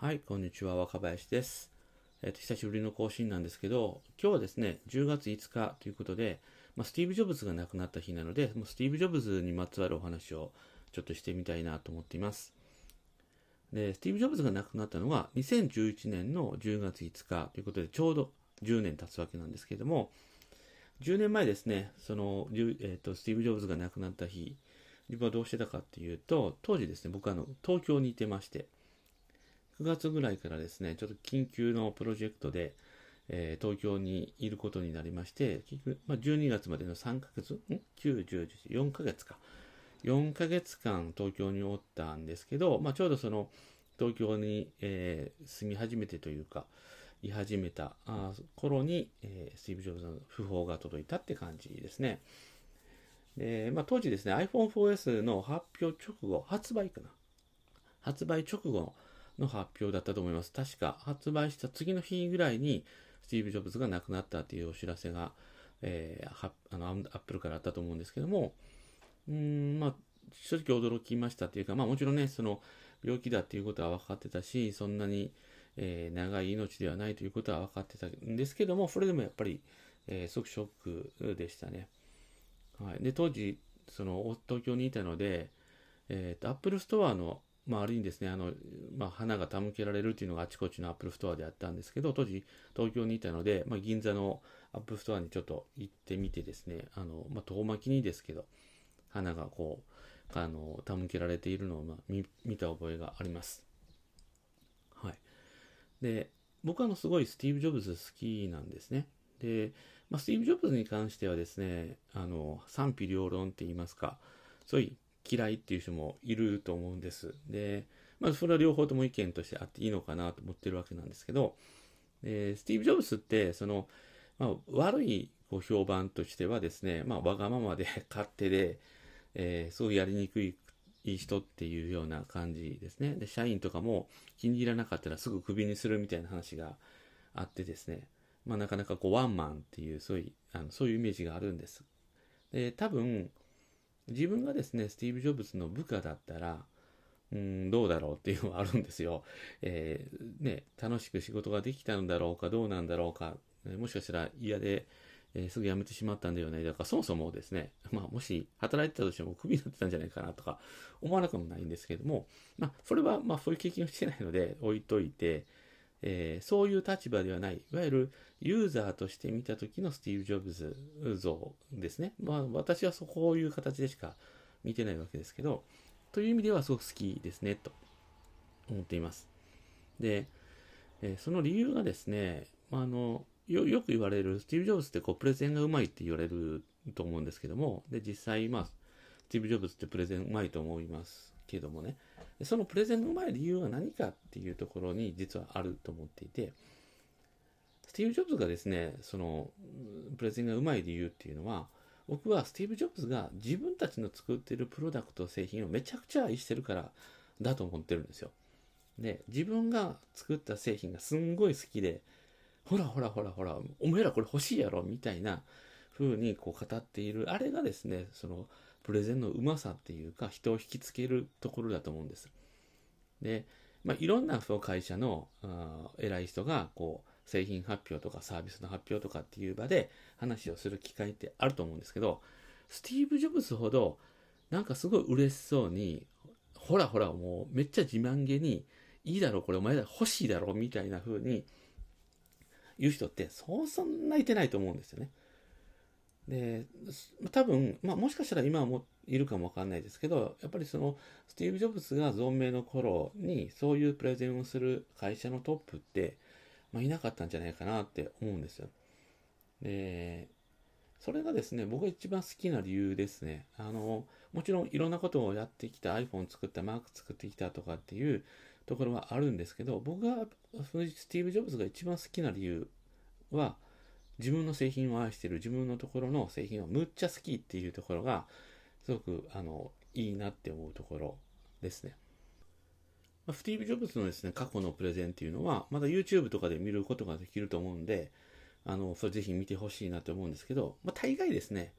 はい、こんにちは。若林です。えっ、と、久しぶりの更新なんですけど、今日はですね、10月5日ということで、まあ、スティーブ・ジョブズが亡くなった日なので、もうスティーブ・ジョブズにまつわるお話をちょっとしてみたいなと思っています。で、スティーブ・ジョブズが亡くなったのは2011年の10月5日ということで、ちょうど10年経つわけなんですけれども、10年前ですね、その、えーと、スティーブ・ジョブズが亡くなった日、自分はどうしてたかっていうと、当時ですね、僕はあの東京にいてまして、9月ぐらいからですね、ちょっと緊急のプロジェクトで、えー、東京にいることになりまして、結局、まあ、12月までの3ヶ月、ん ?9、10、11、4ヶ月か。4ヶ月間東京におったんですけど、まあ、ちょうどその東京に、えー、住み始めてというか、い始めたあ頃に、えー、スティーブ・ジョブズの訃報が届いたって感じですね。で、まあ、当時ですね、iPhone4S の発表直後、発売かな？発売直後の発表だったと思います。確か発売した次の日ぐらいに、スティーブ・ジョブズが亡くなったっていうお知らせが、えー、あのアップルからあったと思うんですけども、うん、まあ、正直驚きましたっていうか、まあもちろんね、その病気だっていうことは分かってたし、そんなに、えー、長い命ではないということは分かってたんですけども、それでもやっぱり、えー、すごくショックでしたね。はい。で、当時、その、東京にいたので、え、ー、と、アップルストアのまあ、ある意味ですね、あの、まあ、花が手向けられるっていうのがあちこちのアップルストアであったんですけど、当時、東京にいたので、まあ、銀座のアップルストアにちょっと行ってみてですね、あの、まあ、遠巻きにですけど、花がこう、あの、手向けられているのを、まあ、見見た覚えがあります。はい。で、僕はあの、すごいスティーブ・ジョブズ好きなんですね。で、まあ、スティーブ・ジョブズに関してはですね、あの、賛否両論って言いますか、そういう嫌いっていう人もいると思うんです。で、まあ、それは両方とも意見としてあっていいのかなと思ってるわけなんですけど、えスティーブ・ジョブズって、その、まあ、悪いご評判としてはですね、まあ、わがままで勝手で、えー、すごいやりにくい人っていうような感じですね。で、社員とかも気に入らなかったらすぐクビにするみたいな話があってですね、まあ、なかなかこうワンマンっていう、そういう、あのそういうイメージがあるんです。で、多分、自分がですね、スティーブ・ジョブズの部下だったら、うん、どうだろうっていうのはあるんですよ。えー、ね、楽しく仕事ができたんだろうか、どうなんだろうか、もしかしたら嫌で、えー、すぐ辞めてしまったんではないだから、そもそもですね、まあ、もし働いてたとしてもクビになってたんじゃないかなとか思わなくもないんですけども、まあ、それは、まあ、そういう経験をしてないので置いといて、えー、そういう立場ではない、いわゆるユーザーとして見た時のスティーブ・ジョブズ像ですね。まあ私はそういう形でしか見てないわけですけど、という意味ではすごく好きですね、と思っています。で、えー、その理由がですね、まあのよよく言われる、スティーブ・ジョブズってこうプレゼンがうまいって言われると思うんですけども、で、実際、まあ、スティーブ・ジョブズってプレゼンうまいと思いますけどもね、そのプレゼンのうまい理由は何かっていうところに実はあると思っていて、スティーブ・ジョブズがですね、そのプレゼンがうまい理由っていうのは、僕はスティーブ・ジョブズが自分たちの作っているプロダクト、製品をめちゃくちゃ愛してるからだと思ってるんですよ。で、自分が作った製品がすんごい好きで、ほらほらほらほら、お前らこれ欲しいやろみたいな風にこう語っている、あれがですね、そのプレゼンのうまさっていうか、人を引きつけるところだと思うんです。で、まあ、いろんな会社の偉い人が、こう、製品発表とかサービスの発表とかっていう場で話をする機会ってあると思うんですけど、スティーブ・ジョブズほど、なんかすごい嬉しそうに、ほらほらもうめっちゃ自慢げに、いいだろ、これお前ら欲しいだろ、みたいな風に言う人ってそうそんないてないと思うんですよね。で、多分、まあ、もしかしたら今はもいるかもわかんないですけど、やっぱりその、スティーブ・ジョブズが存命の頃に、そういうプレゼンをする会社のトップって、まあ、いなかったんじゃないかなって思うんですよ。で、それがですね、僕が一番好きな理由ですね。あの、もちろんいろんなことをやってきた iPhone 作った、Mac 作ってきたとかっていうところはあるんですけど、僕がスティーブ・ジョブズが一番好きな理由は、自分の製品を愛してる自分のところの製品はむっちゃ好きっていうところがすごくあのいいなって思うところですね。スティーブ・ジョブズのですね、過去のプレゼンっていうのは、まだ YouTube とかで見ることができると思うんで、あの、それぜひ見てほしいなと思うんですけど、まあ、大概ですね、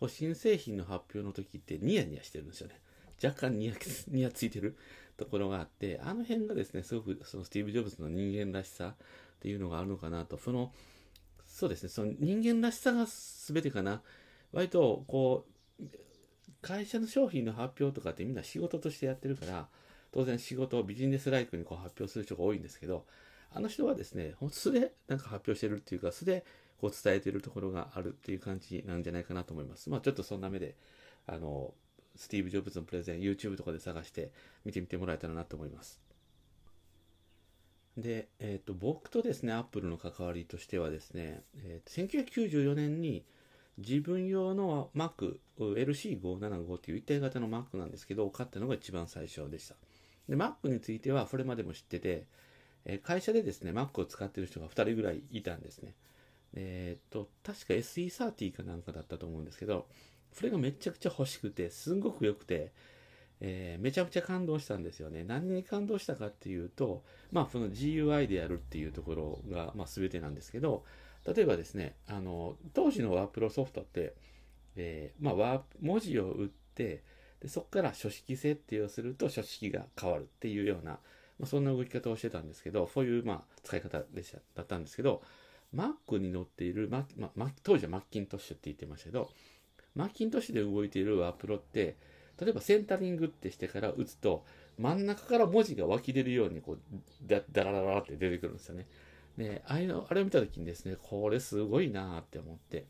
こう新製品の発表の時ってニヤニヤしてるんですよね。若干にやにやついてる ところがあって、あの辺がですね、すごくそのスティーブ・ジョブズの人間らしさっていうのがあるのかなと、その、そうですね、その人間らしさが全てかな。割と、こう、会社の商品の発表とかってみんな仕事としてやってるから、当然仕事をビジネスライクにこう発表する人が多いんですけど、あの人はですね、ほんと素でなんか発表してるっていうか、素でこう伝えてるところがあるっていう感じなんじゃないかなと思います。まあちょっとそんな目で、あの、スティーブ・ジョブズのプレゼン、YouTube とかで探して見てみてもらえたらなと思います。で、えっ、ー、と、僕とですね、アップルの関わりとしてはですね、えー、1994年に自分用の Mac、LC575 っていう一体型の Mac なんですけど、買ったのが一番最初でした。で、Mac についてはそれまでも知ってて、えー、会社でですね、Mac を使ってる人が2人ぐらいいたんですね。えっ、ー、と、確か SE30 かなんかだったと思うんですけど、それがめちゃくちゃ欲しくて、すんごく良くて、えー、めちゃくちゃ感動したんですよね。何に感動したかっていうと、まあ、その GUI でやるっていうところが、まあ、全てなんですけど、例えばですね、あの、当時のワープロソフトって、えー、まあ、ワープ文字を打って、でそこから書式設定をすると書式が変わるっていうような、まあ、そんな動き方をしてたんですけど、そういう、まあ、使い方でしただったんですけど、Mac に載っている、まま、当時はマッキントッシュって言ってましたけど、マッキントッシュで動いているワープロって、例えばセンタリングってしてから打つと、真ん中から文字が湧き出るように、こう、だ、だらだらって出てくるんですよね。で、あれの、あれを見たときにですね、これすごいなって思って、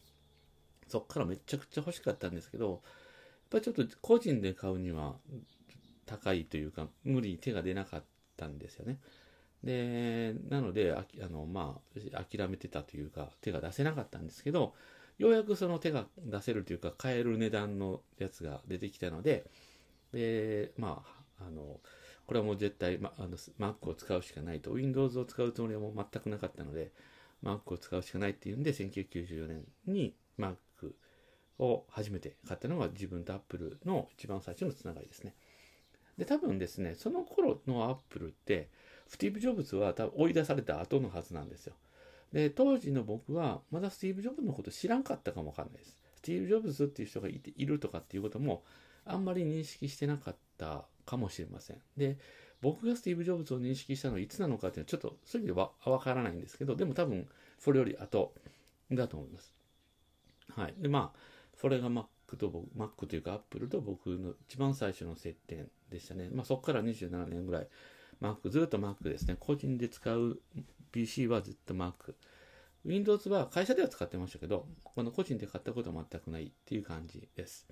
そっからめちゃくちゃ欲しかったんですけど、やっぱりちょっと個人で買うには高いというか、無理に手が出なかったんですよね。で、なので、あの、まあ、諦めてたというか、手が出せなかったんですけど、ようやくその手が出せるというか、買える値段のやつが出てきたので、で、まあ、あの、これはもう絶対、ま、あの Mac を使うしかないと、Windows を使うつもりはもう全くなかったので、Mac を使うしかないっていうんで、1994年に Mac を初めて買ったのが自分と Apple の一番最初のつながりですね。で、多分ですね、その頃の Apple って、スティーブ・ジョブズは多分追い出された後のはずなんですよ。で、当時の僕は、まだスティーブ・ジョブズのこと知らんかったかもわかんないです。スティーブ・ジョブズっていう人がいているとかっていうことも、あんまり認識してなかったかもしれません。で、僕がスティーブ・ジョブズを認識したのはいつなのかっていうのはちょっとそういう意味ではわからないんですけど、でも多分それより後だと思います。はい。で、まあ、それが Mac と僕、Mac というか Apple と僕の一番最初の接点でしたね。まあそこから27年ぐらい Mac、ずっと Mac ですね。個人で使う PC はずっと Mac。Windows は会社では使ってましたけど、この個人で買ったことは全くないっていう感じです。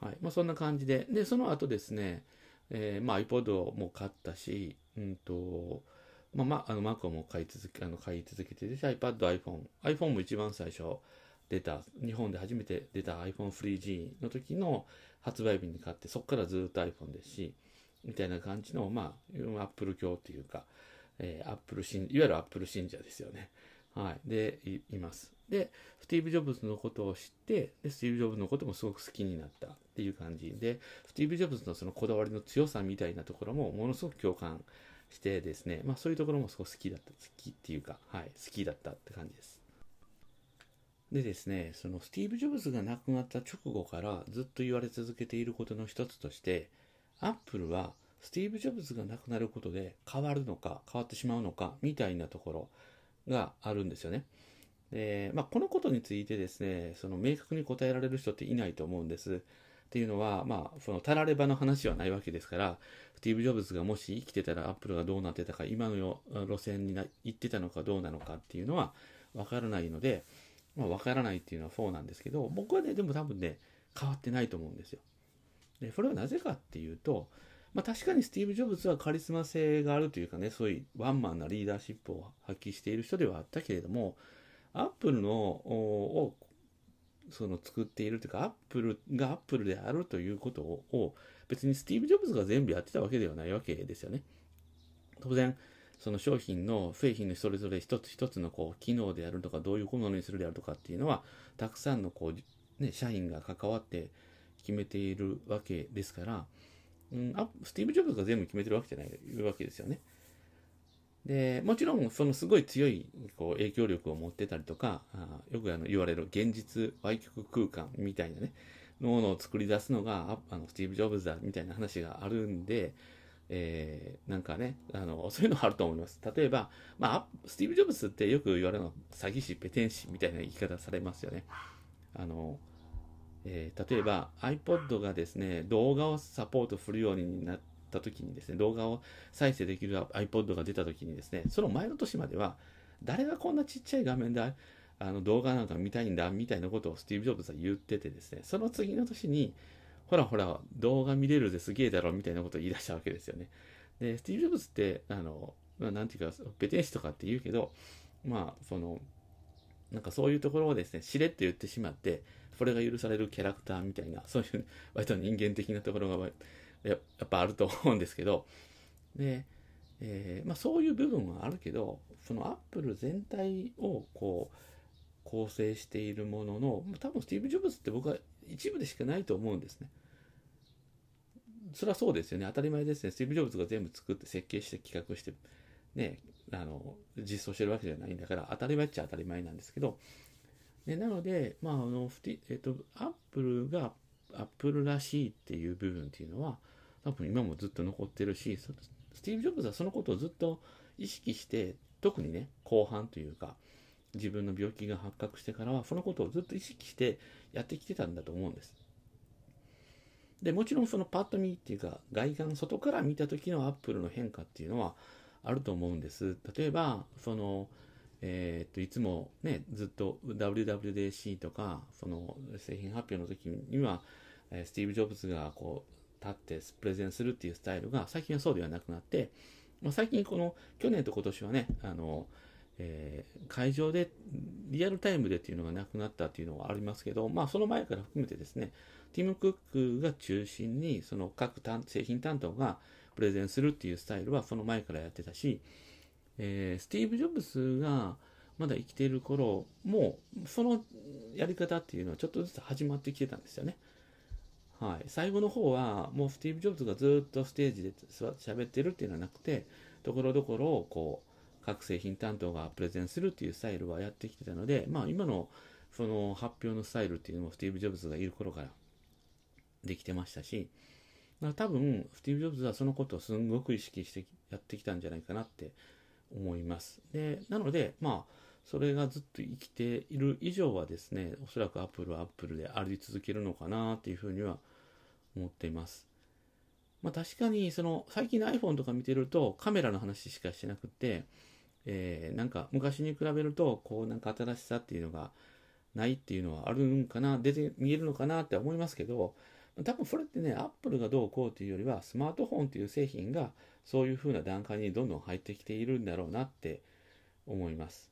はい。まあ、そんな感じで。で、その後ですね、えー、まあ iPod も買ったし、うんと、まあ、まあ、あの、Mac も買い続け、あの、買い続けてるし、iPad、iPhone。iPhone も一番最初出た、日本で初めて出た iPhone 3G の時の発売日に買って、そこからずっと iPhone ですし、みたいな感じの、まあ、アップル教っていうか、えー、アップル信、いわゆるアップル信者ですよね。はい。で、いいます。で、スティーブ・ジョブズのことを知って、で、スティーブ・ジョブズのこともすごく好きになったっていう感じで、スティーブ・ジョブズのそのこだわりの強さみたいなところもものすごく共感してですね、まあそういうところもすごく好きだった、好きっていうか、はい、好きだったって感じです。でですね、そのスティーブ・ジョブズが亡くなった直後からずっと言われ続けていることの一つとして、アップルはスティーブ・ジョブズが亡くなることで変わるのか変わってしまうのかみたいなところがあるんですよね。で、まあ、このことについてですね、その明確に答えられる人っていないと思うんです。っていうのは、まあ、そのたらればの話はないわけですから、スティーブ・ジョブズがもし生きてたらアップルがどうなってたか、今の路線に行ってたのかどうなのかっていうのはわからないので、まあ、わからないっていうのはそうなんですけど、僕はね、でも多分ね、変わってないと思うんですよ。で、それはなぜかっていうと、まあ、確かにスティーブ・ジョブズはカリスマ性があるというかね、そういうワンマンなリーダーシップを発揮している人ではあったけれども、アップルのをその作っているというか、アップルがアップルであるということを別にスティーブ・ジョブズが全部やってたわけではないわけですよね。当然、その商品の製品のそれぞれ一つ一つのこう機能であるとか、どういうものにするであるとかっていうのは、たくさんのこう、ね、社員が関わって決めているわけですから、うん、あスティーブ・ジョブズが全部決めてるわけじゃないわけですよね。で、もちろん、そのすごい強いこう影響力を持ってたりとか、あよくあの言われる現実歪曲空間みたいなね、ものを作り出すのがあのスティーブ・ジョブズだみたいな話があるんで、えー、なんかねあのそういうのあると思います例えば、まあ、スティーブ・ジョブズってよく言われるのは詐欺師ペテン師みたいな言い方されますよねあの、えー、例えば iPod がですね動画をサポートするようになった時にですね動画を再生できる iPod が出た時にですねその前の年までは誰がこんなちっちゃい画面であの動画なんか見たいんだみたいなことをスティーブ・ジョブズは言っててですねその次の年にほらほら、動画見れるですげえだろみたいなことを言い出したわけですよね。で、スティーブ・ジョブズって、あの、まあ、なんていうか、ペテン師とかって言うけど、まあ、その、なんかそういうところをですね、しれっと言ってしまって、それが許されるキャラクターみたいな、そういう割と人間的なところがやっぱあると思うんですけど、で、えー、まあそういう部分はあるけど、そのアップル全体をこう、構成しているものの、多分スティーブ・ジョブズって僕は一部でしかないと思うんですね。それはそうですよね。当たり前ですね。スティーブ・ジョブズが全部作って設計して企画して、ね、あの、実装してるわけじゃないんだから、当たり前っちゃ当たり前なんですけど、でなので、まあ、あの、えっと、アップルがアップルらしいっていう部分っていうのは、多分今もずっと残ってるし、スティーブ・ジョブズはそのことをずっと意識して、特にね、後半というか、自分の病気が発覚してからは、そのことをずっと意識してやってきてたんだと思うんです。で、もちろんそのパッと見っていうか、外観、外から見た時のアップルの変化っていうのはあると思うんです。例えば、その、え、っと、いつもね、ずっと WWDC とか、その製品発表の時には、スティーブ・ジョブズがこう、立ってプレゼンするっていうスタイルが、最近はそうではなくなって、まあ、最近この、去年と今年はね、あの、えー、会場でリアルタイムでっていうのがなくなったっていうのはありますけど、まあその前から含めてですね、ティム・クックが中心にその各製品担当がプレゼンするっていうスタイルはその前からやってたし、えー、スティーブ・ジョブズがまだ生きている頃もうそのやり方っていうのはちょっとずつ始まってきてたんですよね。はい、最後の方はもうスティーブ・ジョブズがずっとステージで喋ってるっていうのはなくてところどころこう各製品担当がプレゼンするっていうスタイルはやってきてたので、まあ今のその発表のスタイルっていうのもスティーブ・ジョブズがいる頃からできてましたし、多分スティーブ・ジョブズはそのことをすんごく意識してやってきたんじゃないかなって思います。で、なので、まあ、それがずっと生きている以上はですね、おそらくアップルはアップルであり続けるのかなっていうふうには思っています。まあ確かにその最近の iPhone とか見てるとカメラの話しかしてなくて、えー、なんか昔に比べるとこうなんか新しさっていうのがないっていうのはあるんかな出て見えるのかなって思いますけど多分それってねアップルがどうこうというよりはスマートフォンという製品がそういう風な段階にどんどん入ってきているんだろうなって思います。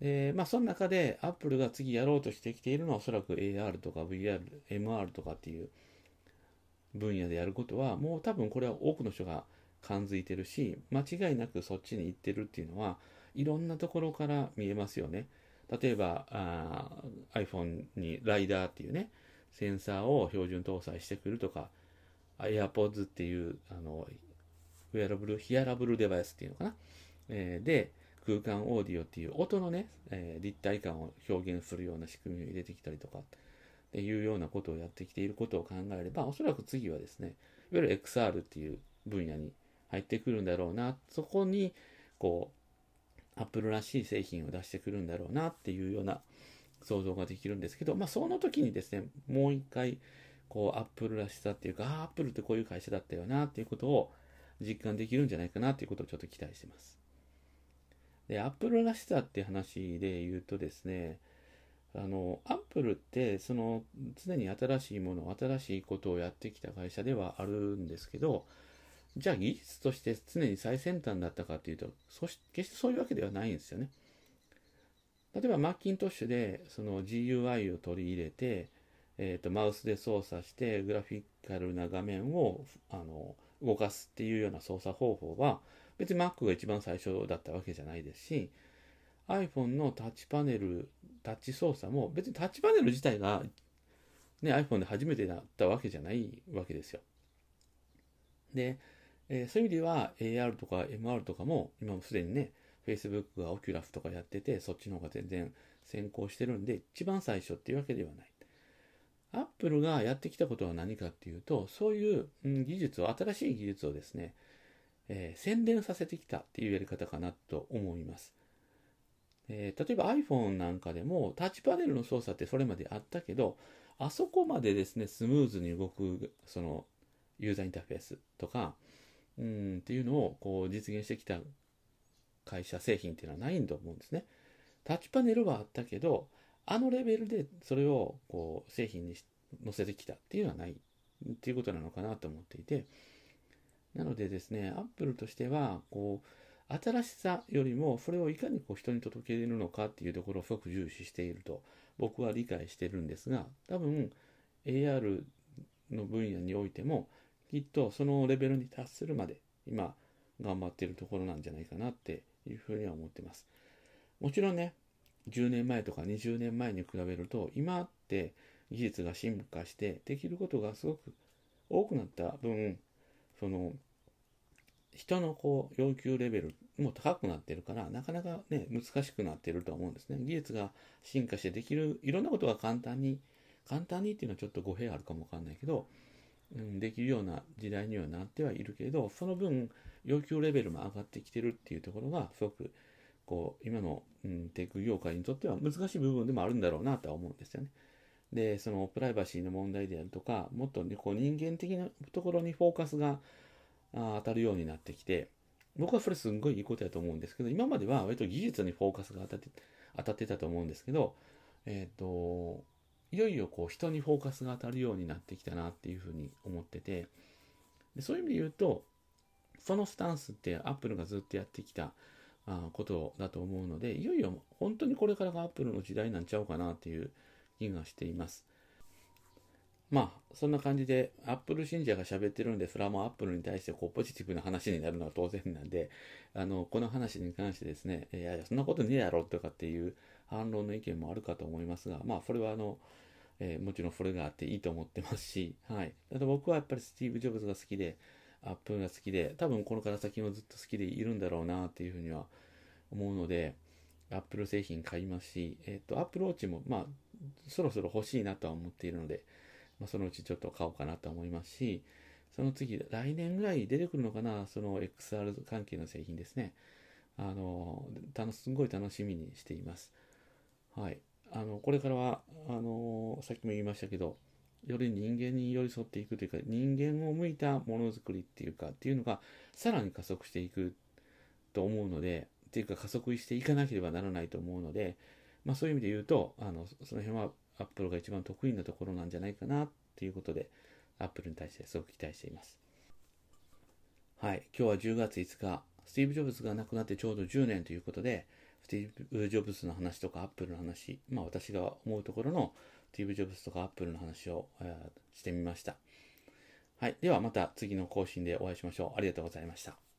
でまあその中でアップルが次やろうとしてきているのはおそらく AR とか VR、MR とかっていう分野でやることはもう多分これは多くの人が感づいてるし間違いなくそっちに行ってるっていうのはいろんなところから見えますよね例えばあ iPhone にライダーっていうねセンサーを標準搭載してくるとか AirPods っていうあのウェアラブルヒアラブルデバイスっていうのかな、えー、で空間オーディオっていう音のね、えー、立体感を表現するような仕組みを入れてきたりとかっていうようなことをやってきていることを考えればおそらく次はですねいわゆる XR っていう分野に入ってくるんだろうな、そこに、こう、アップルらしい製品を出してくるんだろうなっていうような想像ができるんですけど、まあその時にですね、もう一回、こう、アップルらしさっていうか、ああ、アップルってこういう会社だったよなっていうことを実感できるんじゃないかなっていうことをちょっと期待してます。で、アップルらしさって話で言うとですね、あの、アップルって、その、常に新しいもの、新しいことをやってきた会社ではあるんですけど、じゃあ技術として常に最先端だったかというと、そし決してそういうわけではないんですよね。例えばマッキントッシュでその GUI を取り入れて、えーと、マウスで操作してグラフィカルな画面をあの動かすっていうような操作方法は別に Mac が一番最初だったわけじゃないですし iPhone のタッチパネルタッチ操作も別にタッチパネル自体が、ね、iPhone で初めてだったわけじゃないわけですよ。でえー、そういう意味では AR とか MR とかも今もすでにね Facebook が Oculus とかやっててそっちの方が全然先行してるんで一番最初っていうわけではない。アップルがやってきたことは何かっていうと、そういう、技術を、新しい技術をですね、えー、宣伝させてきたっていうやり方かなと思います。えー、例えば iPhone なんかでもタッチパネルの操作ってそれまであったけど、あそこまでですね、スムーズに動く、その、ユーザーインターフェースとか、うん、っていうのをこう実現してきた会社製品っていうのはないんと思うんですね。タッチパネルはあったけど、あのレベルでそれをこう製品に載せてきたっていうのはないっていうことなのかなと思っていて、なのでですね、アップルとしては、こう、新しさよりも、それをいかにこう人に届けるのかっていうところをすごく重視していると、僕は理解してるんですが、多分、AR の分野においても、きっとそのレベルに達するまで、今、頑張っているところなんじゃないかなっていうふうには思ってます。もちろんね、10年前とか20年前に比べると、今って技術が進化してできることがすごく多くなった分、その人のこう要求レベルも高くなってるからなかなかね難しくなってると思うんですね。技術が進化してできるいろんなことが簡単に簡単にっていうのはちょっと語弊あるかもわかんないけど、うん、できるような時代にはなってはいるけれどその分要求レベルも上がってきてるっていうところがすごくこう今の、うん、テック業界にとっては難しい部分でもあるんだろうなとは思うんですよね。でそのプライバシーの問題であるとかもっと、ね、こう人間的なところにフォーカスがあ当たるようになってきて僕はそれすんごいいいことやと思うんですけど今までは割と技術にフォーカスが当たって当たってたと思うんですけどえっ、ー、といよいよこう人にフォーカスが当たるようになってきたなっていうふうに思っててでそういう意味で言うとそのスタンスってアップルがずっとやってきたことだと思うのでいよいよ本当にこれからがアップルの時代なんちゃうかなっていう気がしています。まあ、そんな感じで、アップル信者が喋ってるんで、それはもうアップルに対してこうポジティブな話になるのは当然なんで、あの、この話に関してですね、いやいや、そんなことねえやろとかっていう反論の意見もあるかと思いますが、まあ、それはあの、えー、もちろんそれがあっていいと思ってますし、はい。ただ僕はやっぱりスティーブ・ジョブズが好きで、アップが好きで、多分これから先もずっと好きでいるんだろうなっていうふうには思うので、アップル製品買いますし、えっ、ー、と、アップルウォッチも、まあ、そろそろ欲しいなとは思っているので、まあ、そのうちちょっと買おうかなと思いますし、その次、来年ぐらい出てくるのかな、その XR 関係の製品ですね。あの、すごい楽しみにしています。はい。あの、これからは、あの、さっきも言いましたけど、より人間に寄り添っていくというか、人間を向いたものづくりっていうか、っていうのが、さらに加速していくと思うので、っていうか加速していかなければならないと思うので、まあそういう意味で言うと、あの、その辺はアップルが一番得意なところなんじゃないかなっていうことで、アップルに対してすごく期待しています。はい。今日は10月5日、スティーブ・ジョブズが亡くなってちょうど10年ということで、スティーブ・ジョブズの話とかアップルの話、まあ私が思うところのスティーブ・ジョブズとかアップルの話を、えー、してみました。はい。ではまた次の更新でお会いしましょう。ありがとうございました。